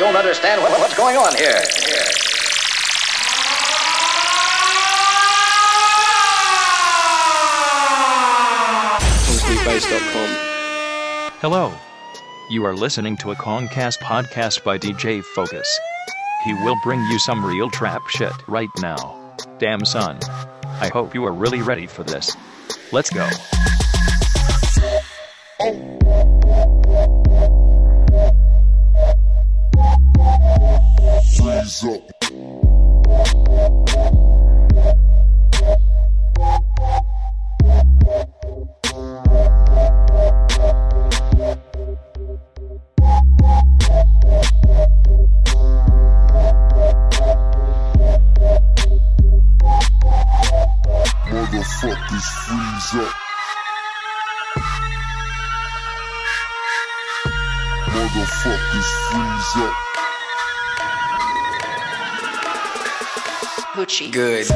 don't understand what, what's going on here. Hello. You are listening to a Kongcast podcast by DJ Focus. He will bring you some real trap shit right now. Damn son. I hope you are really ready for this. Let's go. Oh. Ladies up. Good.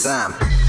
Sam.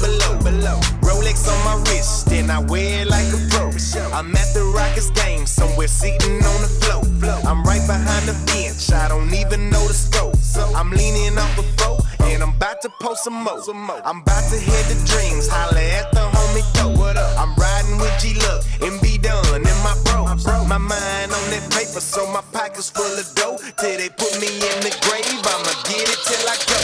below. Rolex on my wrist, then I wear it like a pro. I'm at the Rockets game, somewhere sitting on the floor. I'm right behind the bench, I don't even know the scope. I'm leaning off a boat, and I'm about to post some more. I'm about to hit the dreams, holla at the homie throw. What up? I'm riding with G Luck, and be done, and my bro. My mind on that paper, so my pockets full of dough. Till they put me in the grave, I'ma get it till I go.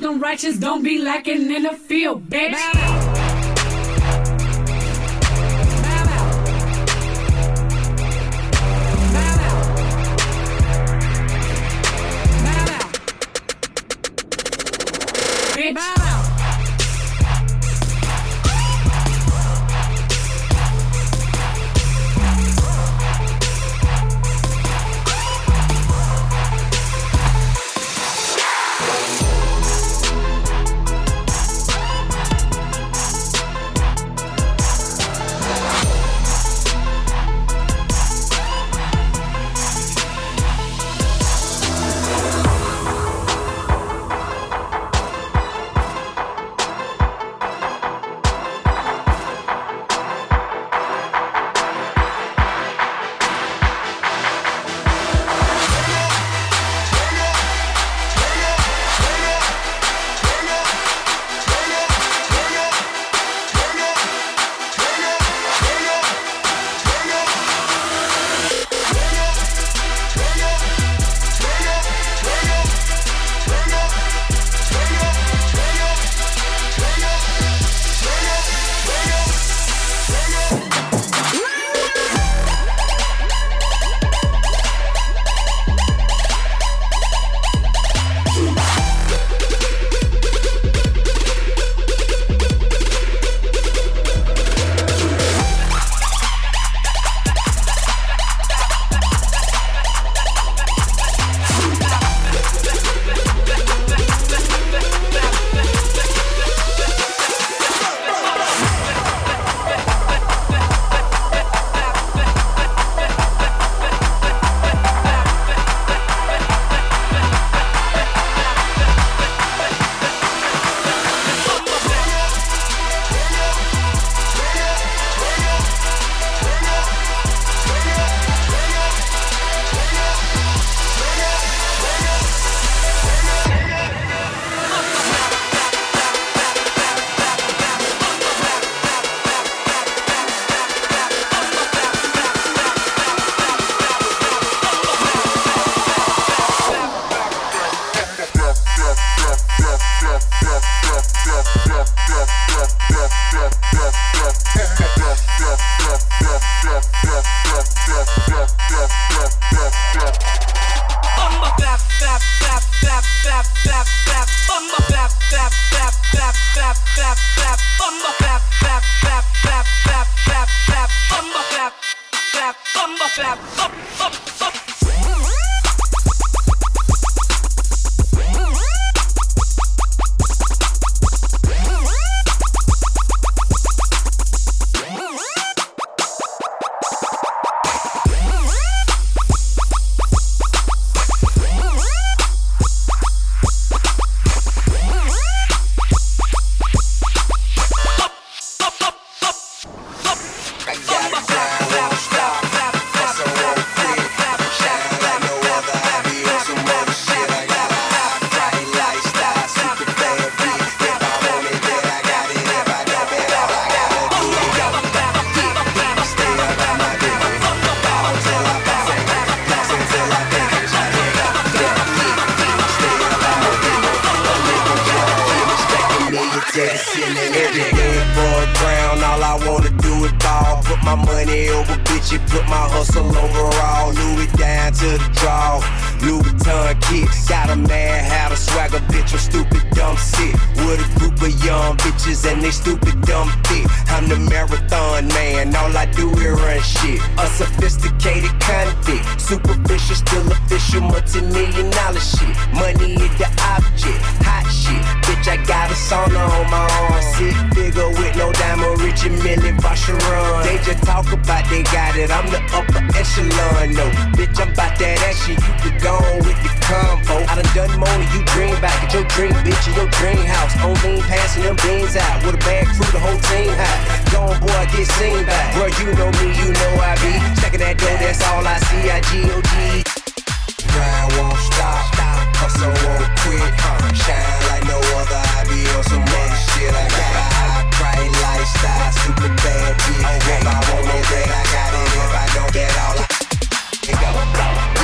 them righteous don't be lacking in the field, bitch. Ceiling. Everything above ground. All I wanna do is ball. Put my money over bitches. Put my hustle overall. Louis down to the draw. Louis Vuitton kit. Got a mad hat, a swagger bitch. I'm stupid, dumb sick. With a group of young bitches and they stupid, dumb thick. I'm the marathon man. All I do is run shit. A sophisticated convict. Superficial, still official. Multi-million dollar shit. Money is the object. Hot I got a sauna on my arm. Sick figure with no diamond. Richard Mille, Vacheron. They just talk about they got it. I'm the upper echelon. No, bitch, I'm about that action. You could go on with the combo. I done done more you dream back at your dream, bitch, in your dream house. On lean, passing them beans out. With a bag crew, the whole team high. Go on, boy, get seen back. Bro, you know me, you know I be. Stacking that dough, that's all I see. I G-O-G. Grind won't stop. Hustle won't quit. Shine like no other. I be on some other shit. I got a high price lifestyle. Super bad bitch. If I want it, then I got it. If I don't, then all I go.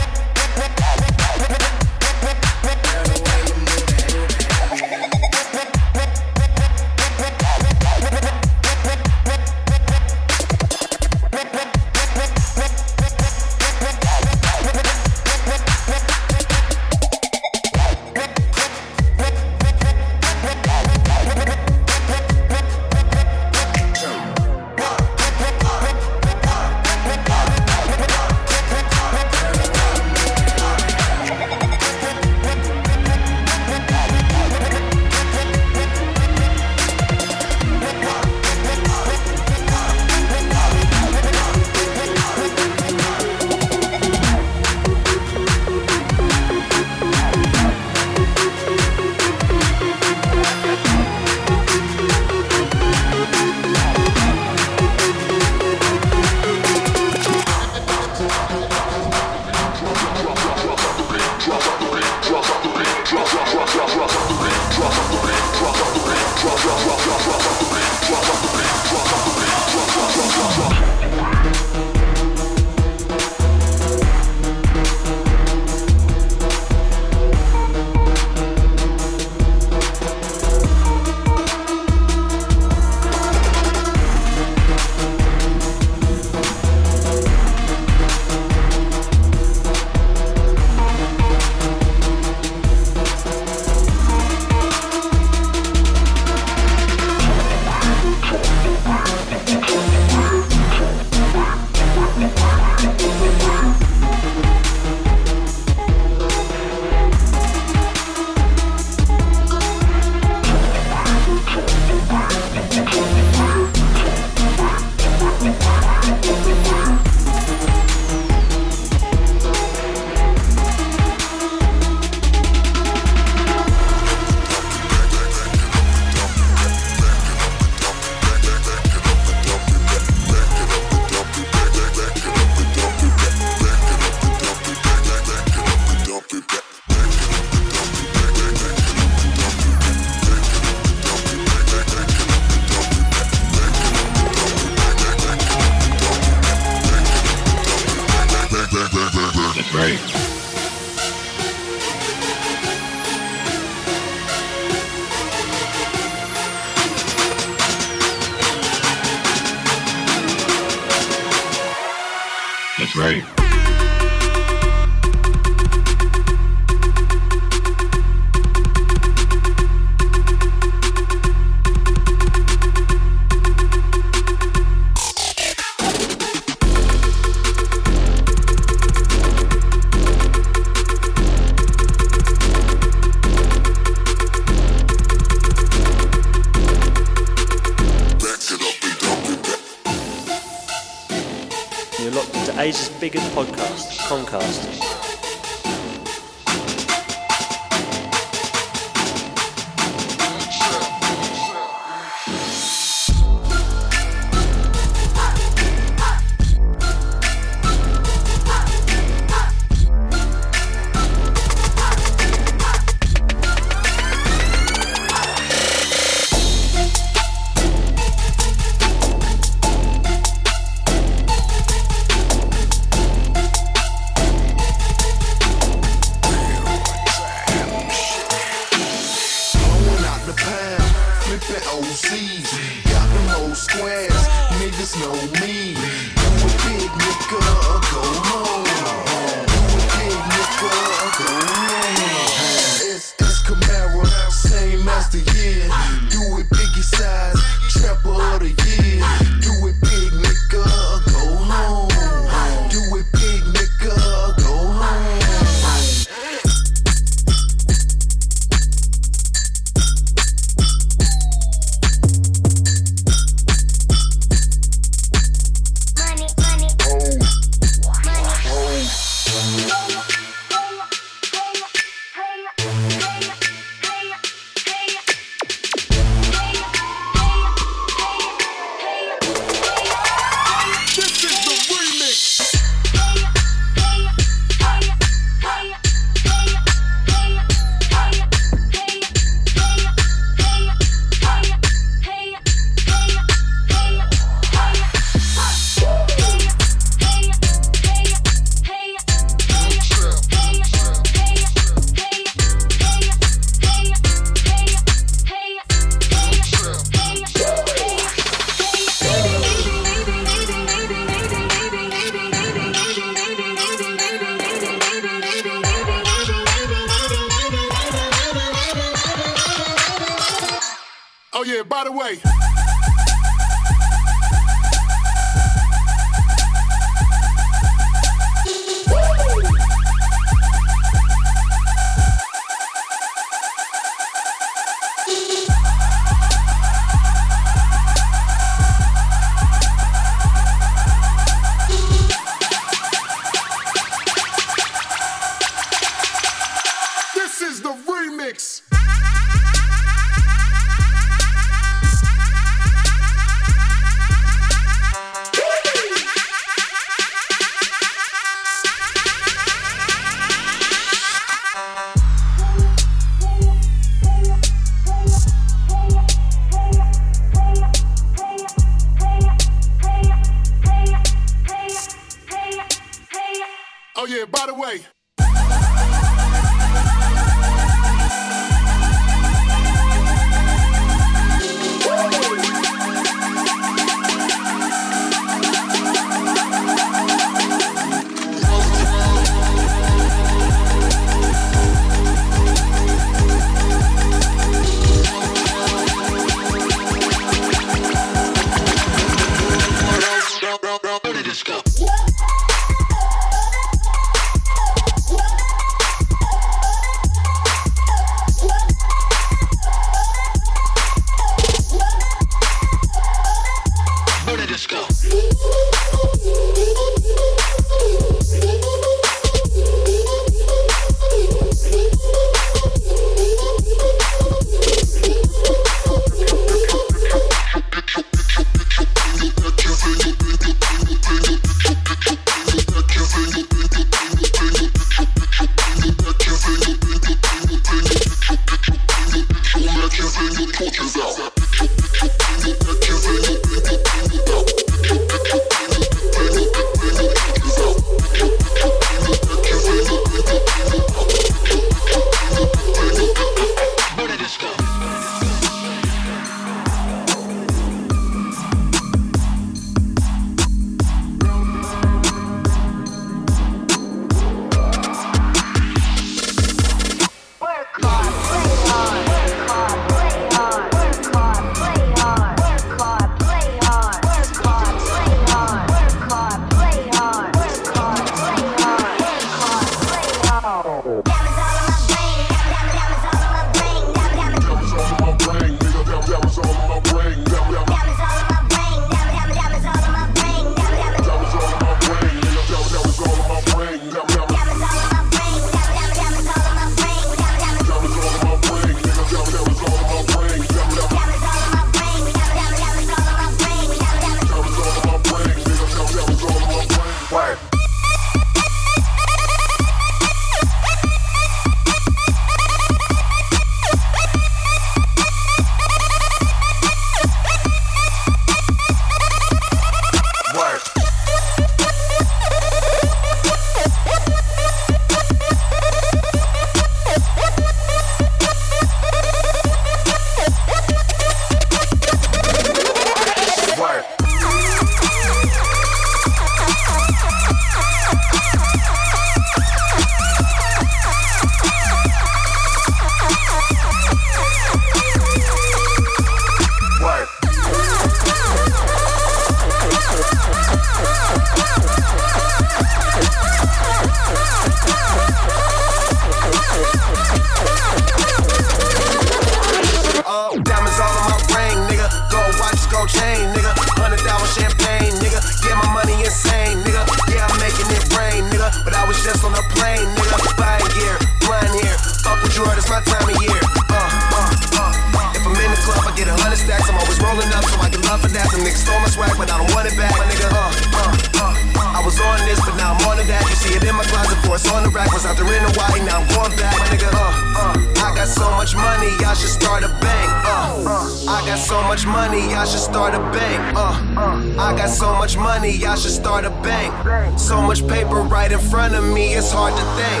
Got so much money, I should start a bank. Uh, uh. I got so much money, I should start a bank. So much paper right in front of me, it's hard to think.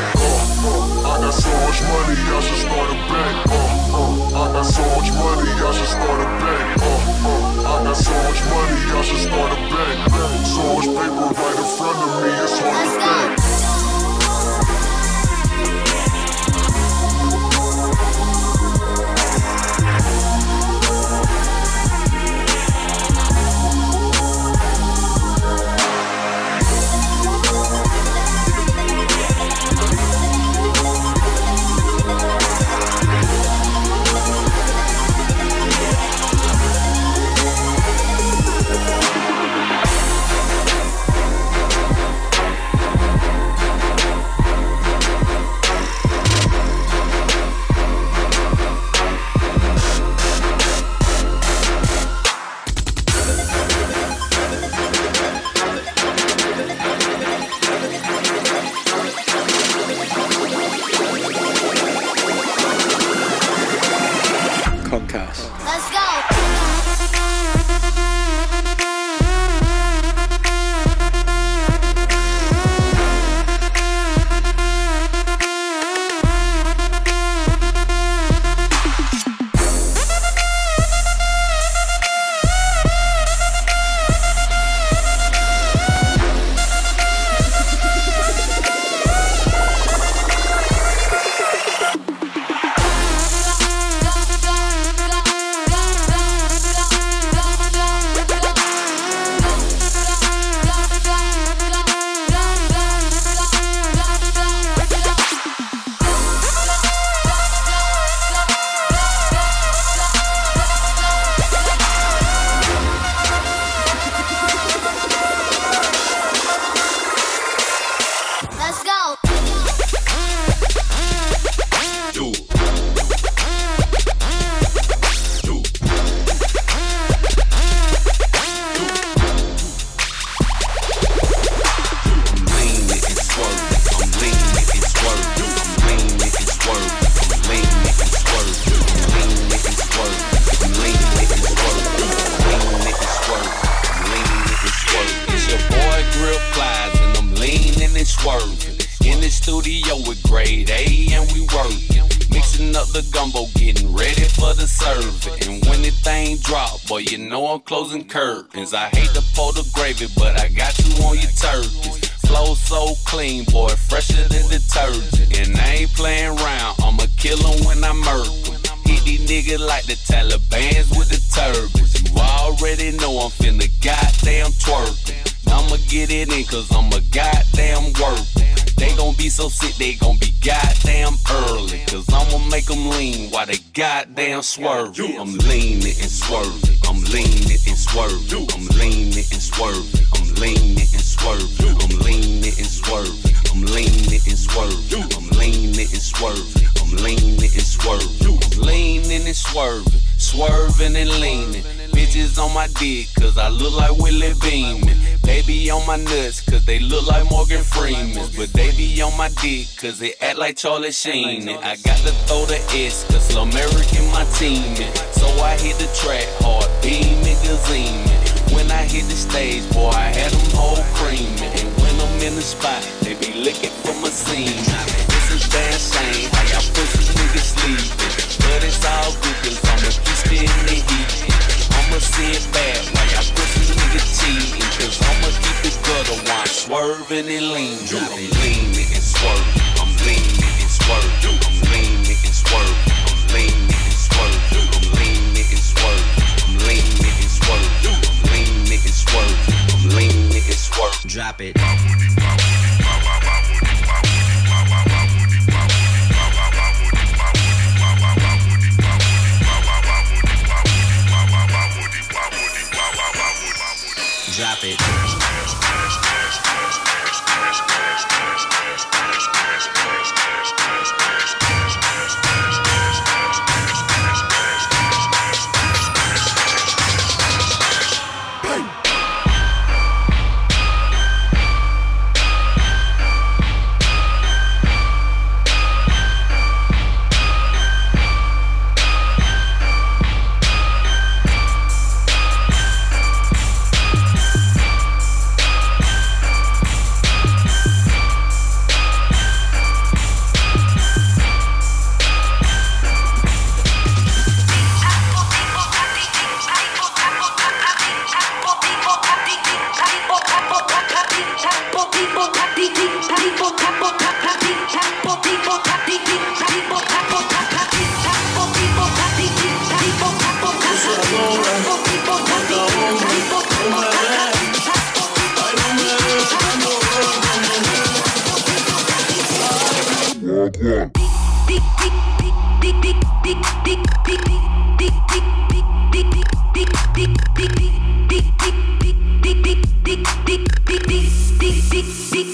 I got so much money, I should start a bank. Uh, uh, I got so much money, I should start a bank. Uh, uh, I got so much money, I should start a bank. So much paper right in front of me, it's hard to think. Cause they act like Charlie Sheen. I got to throw the S, cause Slow American my team. So I hit the track hard, beaming, gazeming. When I hit the stage, boy, I had them whole creaming. And when I'm in the spot, they be licking from my scene. This is damn shame, how y'all pussy niggas sleeping. But it's all good, cause I'ma keep spitting the heat. I'ma see it bad, why y'all pussy niggas cheating. Cause I'ma keep the gutter while I'm swerving and leaning round one. Dick, dick, dick, dick, dick, dick, dick, dick, dick, dick, dick, dick, dick, dick, dick,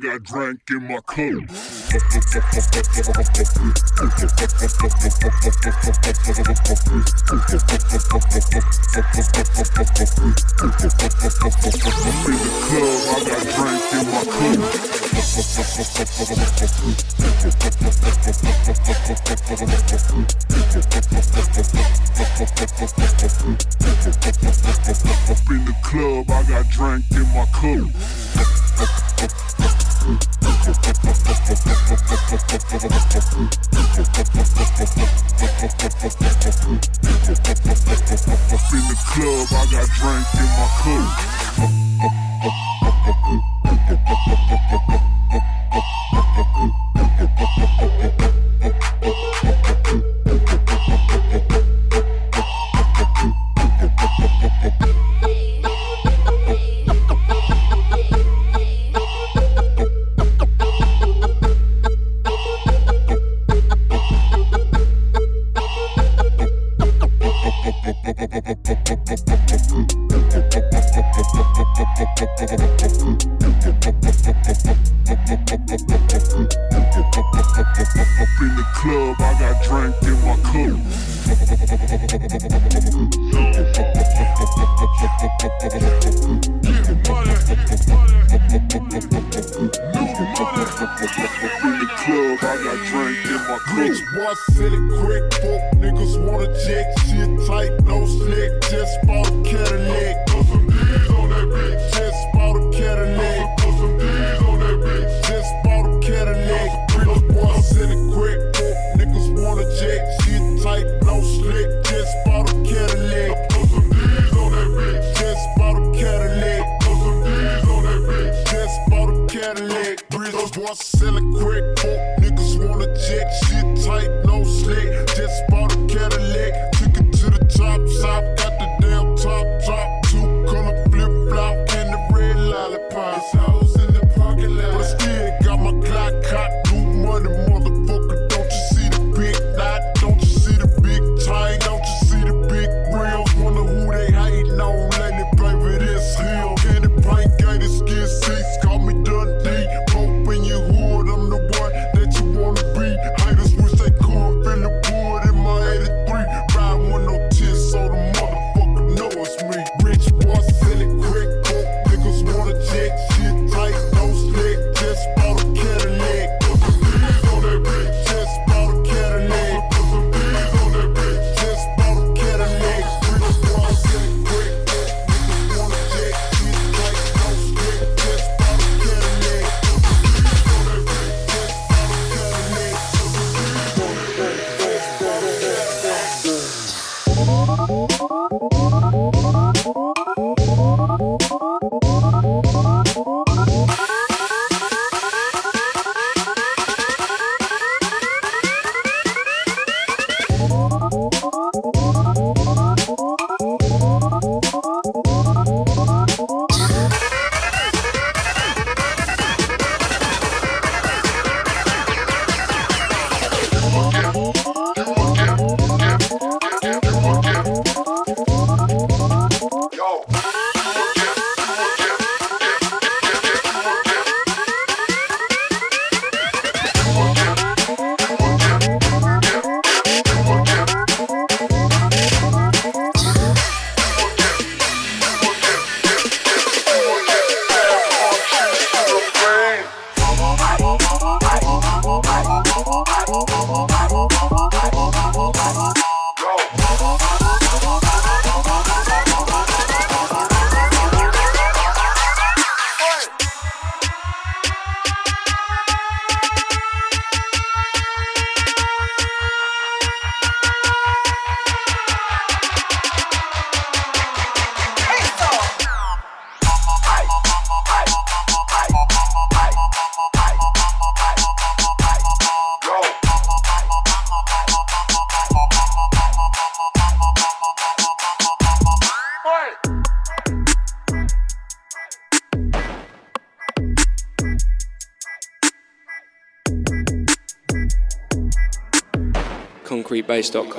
got drank in my the club, I got drank in my cup.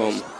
home.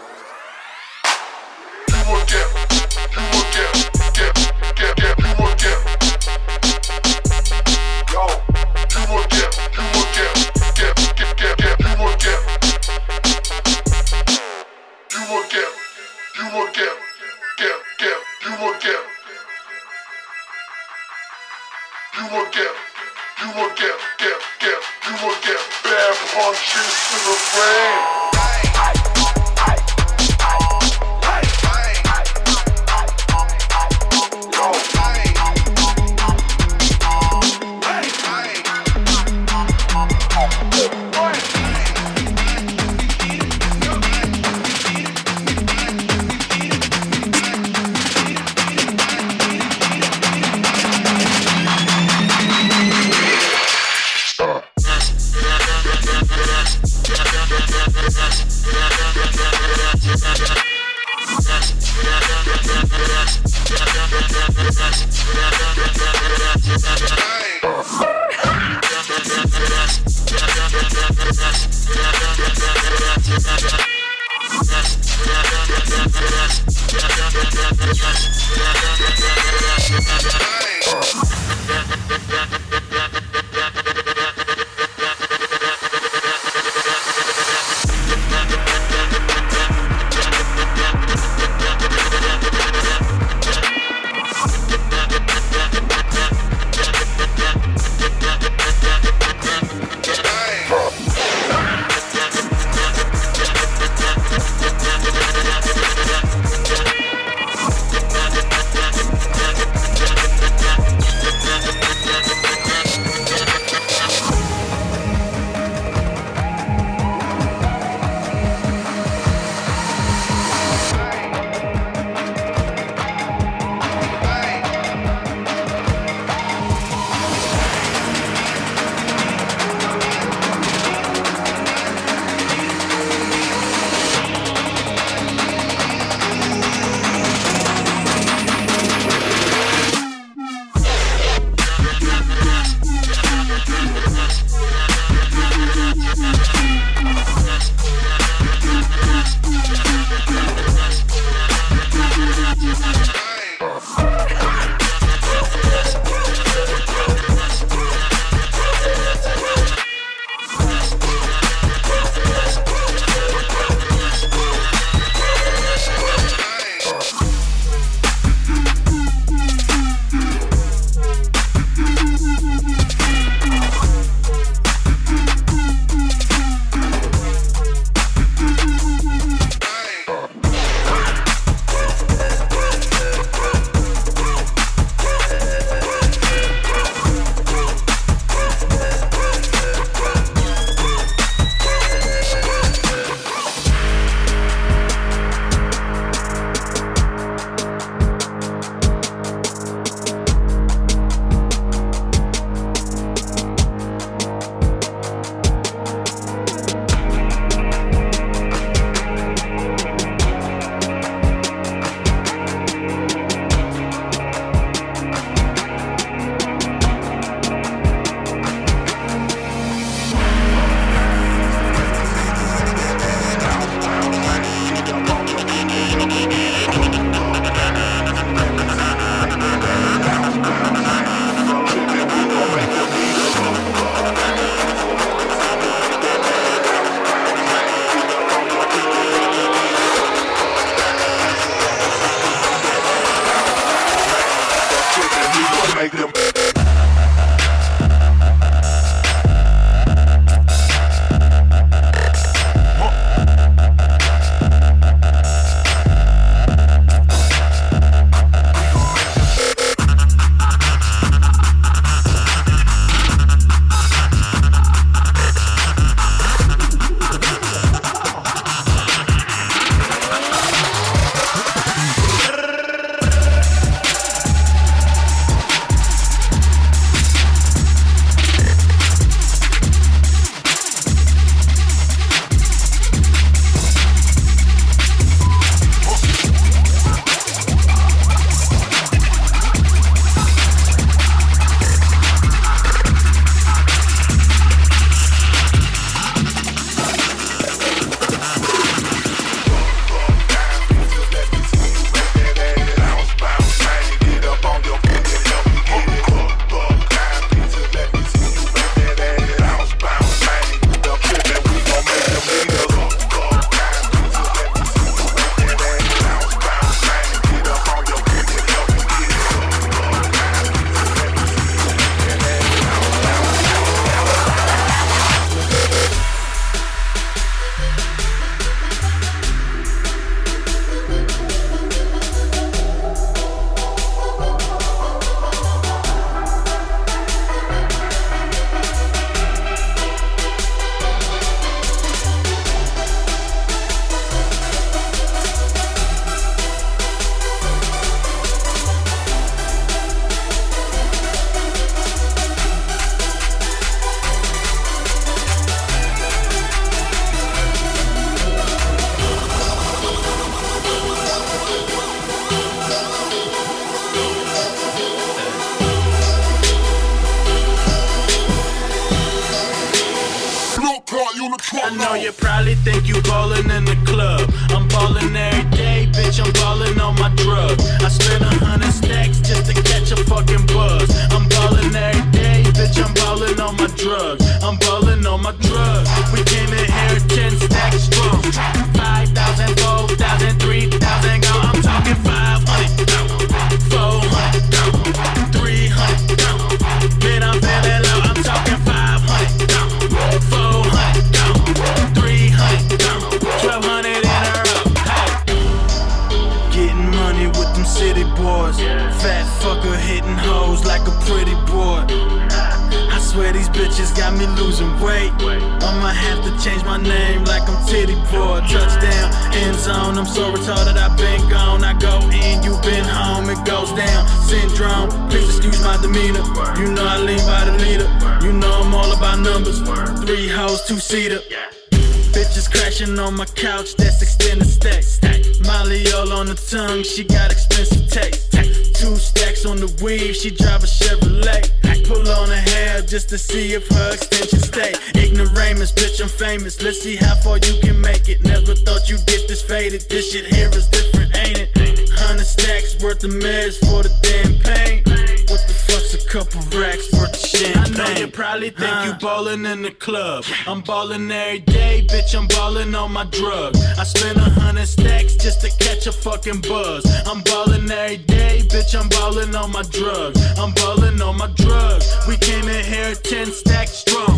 ballin' in the club. I'm ballin' every day, bitch. I'm ballin' on my drug. I spend a hundred stacks just to catch a fucking buzz. I'm ballin' every day, bitch. I'm ballin' on my drug. I'm ballin' on my drug. We came in here ten stacks strong.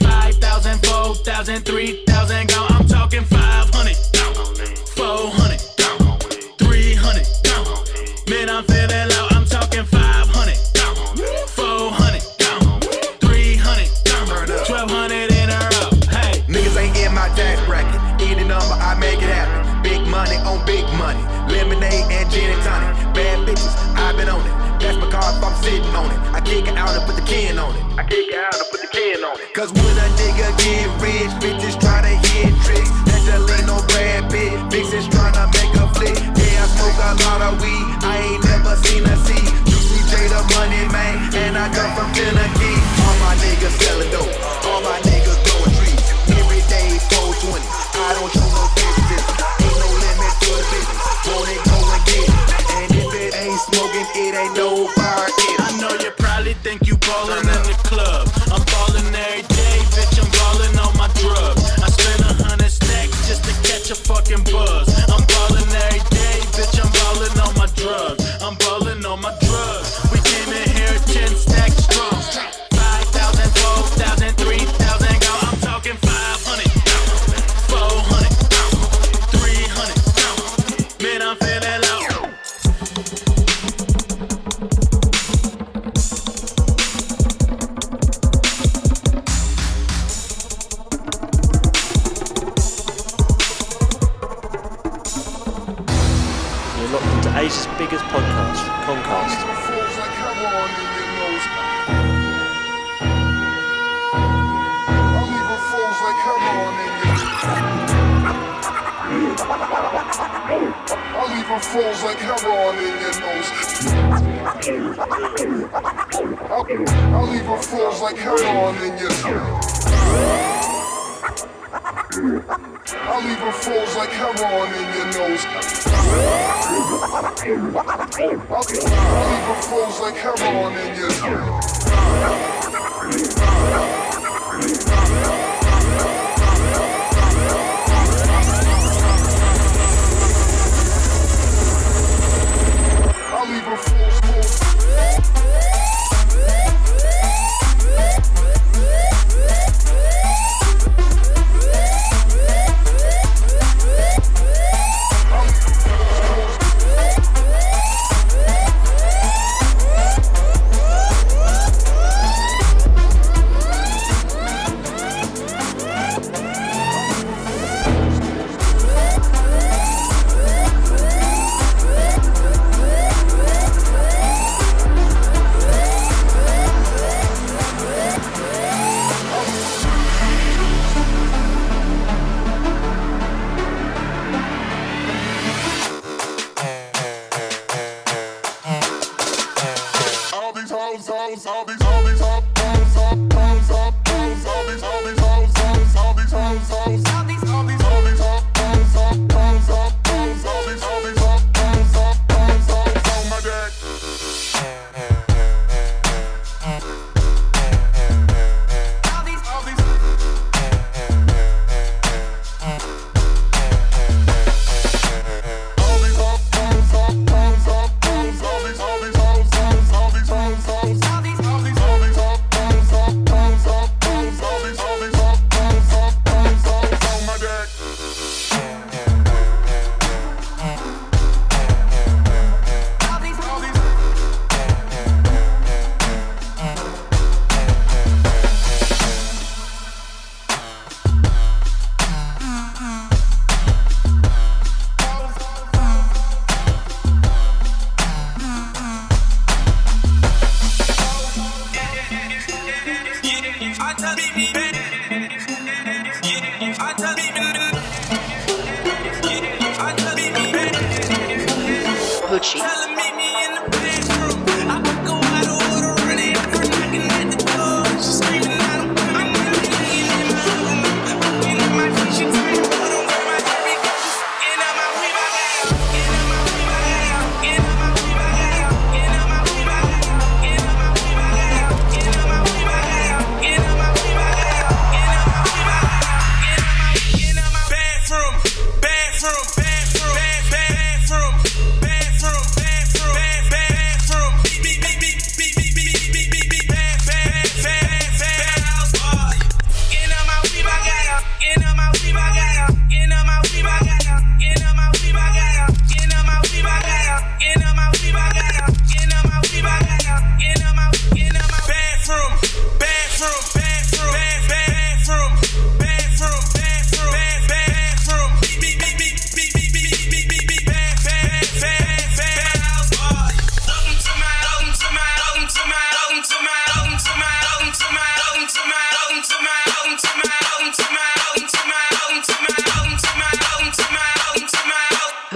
5,000, 3,000 gone. I'm talking five hundred, four hundred, three hundred, Man, I'm feeling sitting on it. I kick it out and put the can on it. I kick it out and put the can on it. Cause when a nigga get rich, bitch, I'll leave them froze like heroin in your nose. I'll, I'll leave them froze like heroin in your I'll leave them froze like heroin in your nose. I'll, I'll leave them froze like heroin in your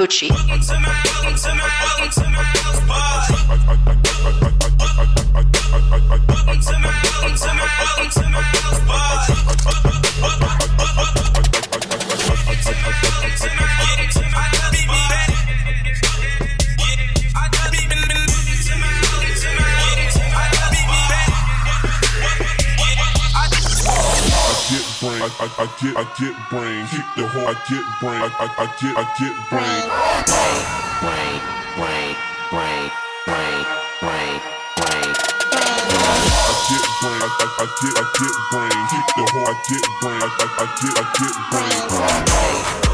Gucci. get, I get brain. Kick the horn. I get brain. I, I, I get, I get brain. Brain, brain, brain, brain, brain, brain, brain. I get brain, I, I, I get, I get brain. Kick the horn. I get brain. I, I, I get, I get brain. brain.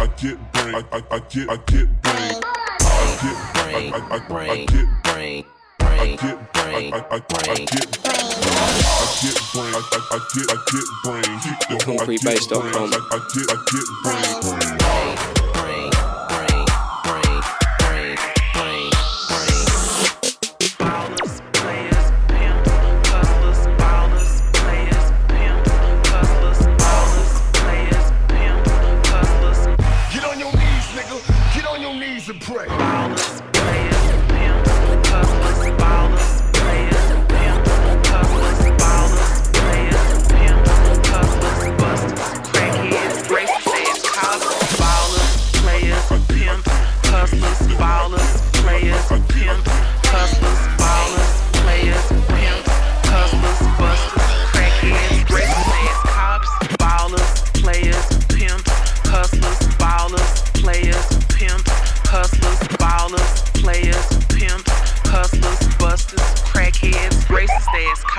I get brain. I, I, I get, I get brain. I get brain. I, I, I, I get brain. I get brain. I, I, I, I get brain. I get brain, I, I, I get, I get brain. The hungry base.com. I, I get, I get brain. brain.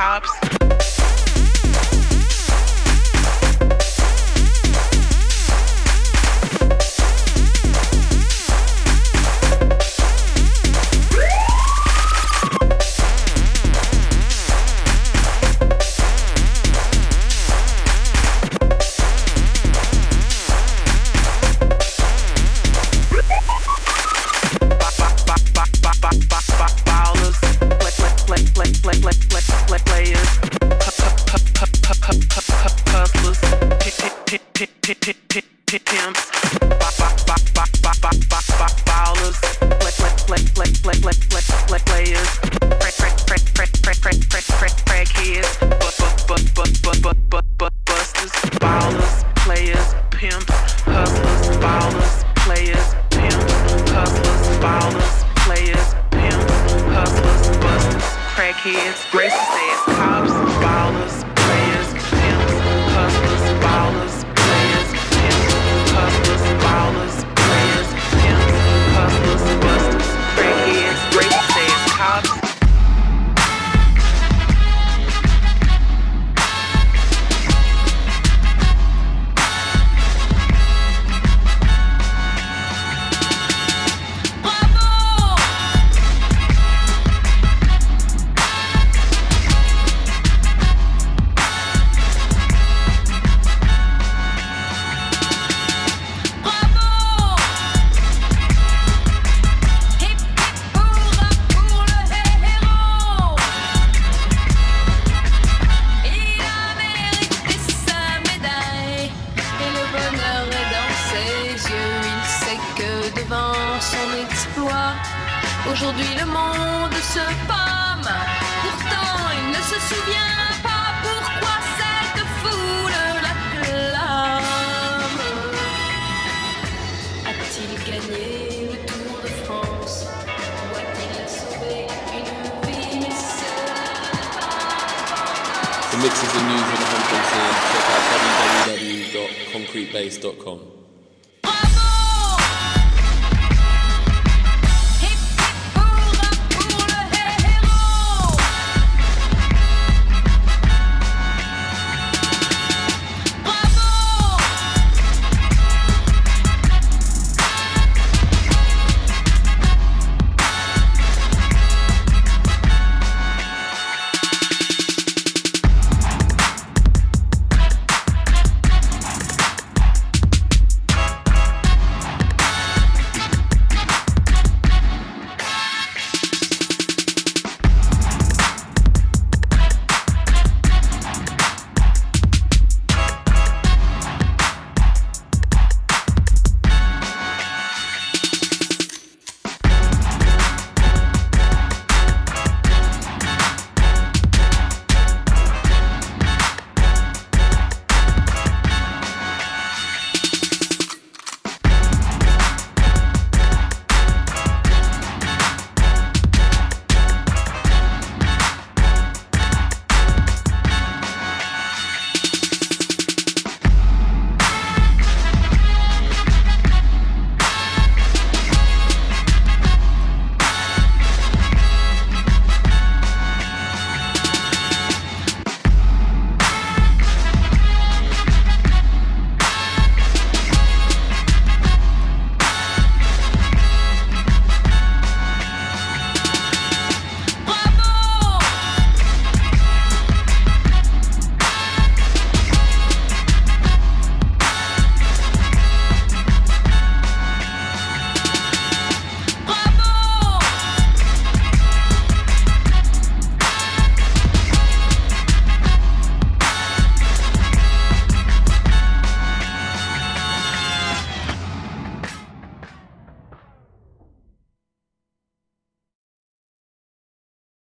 cops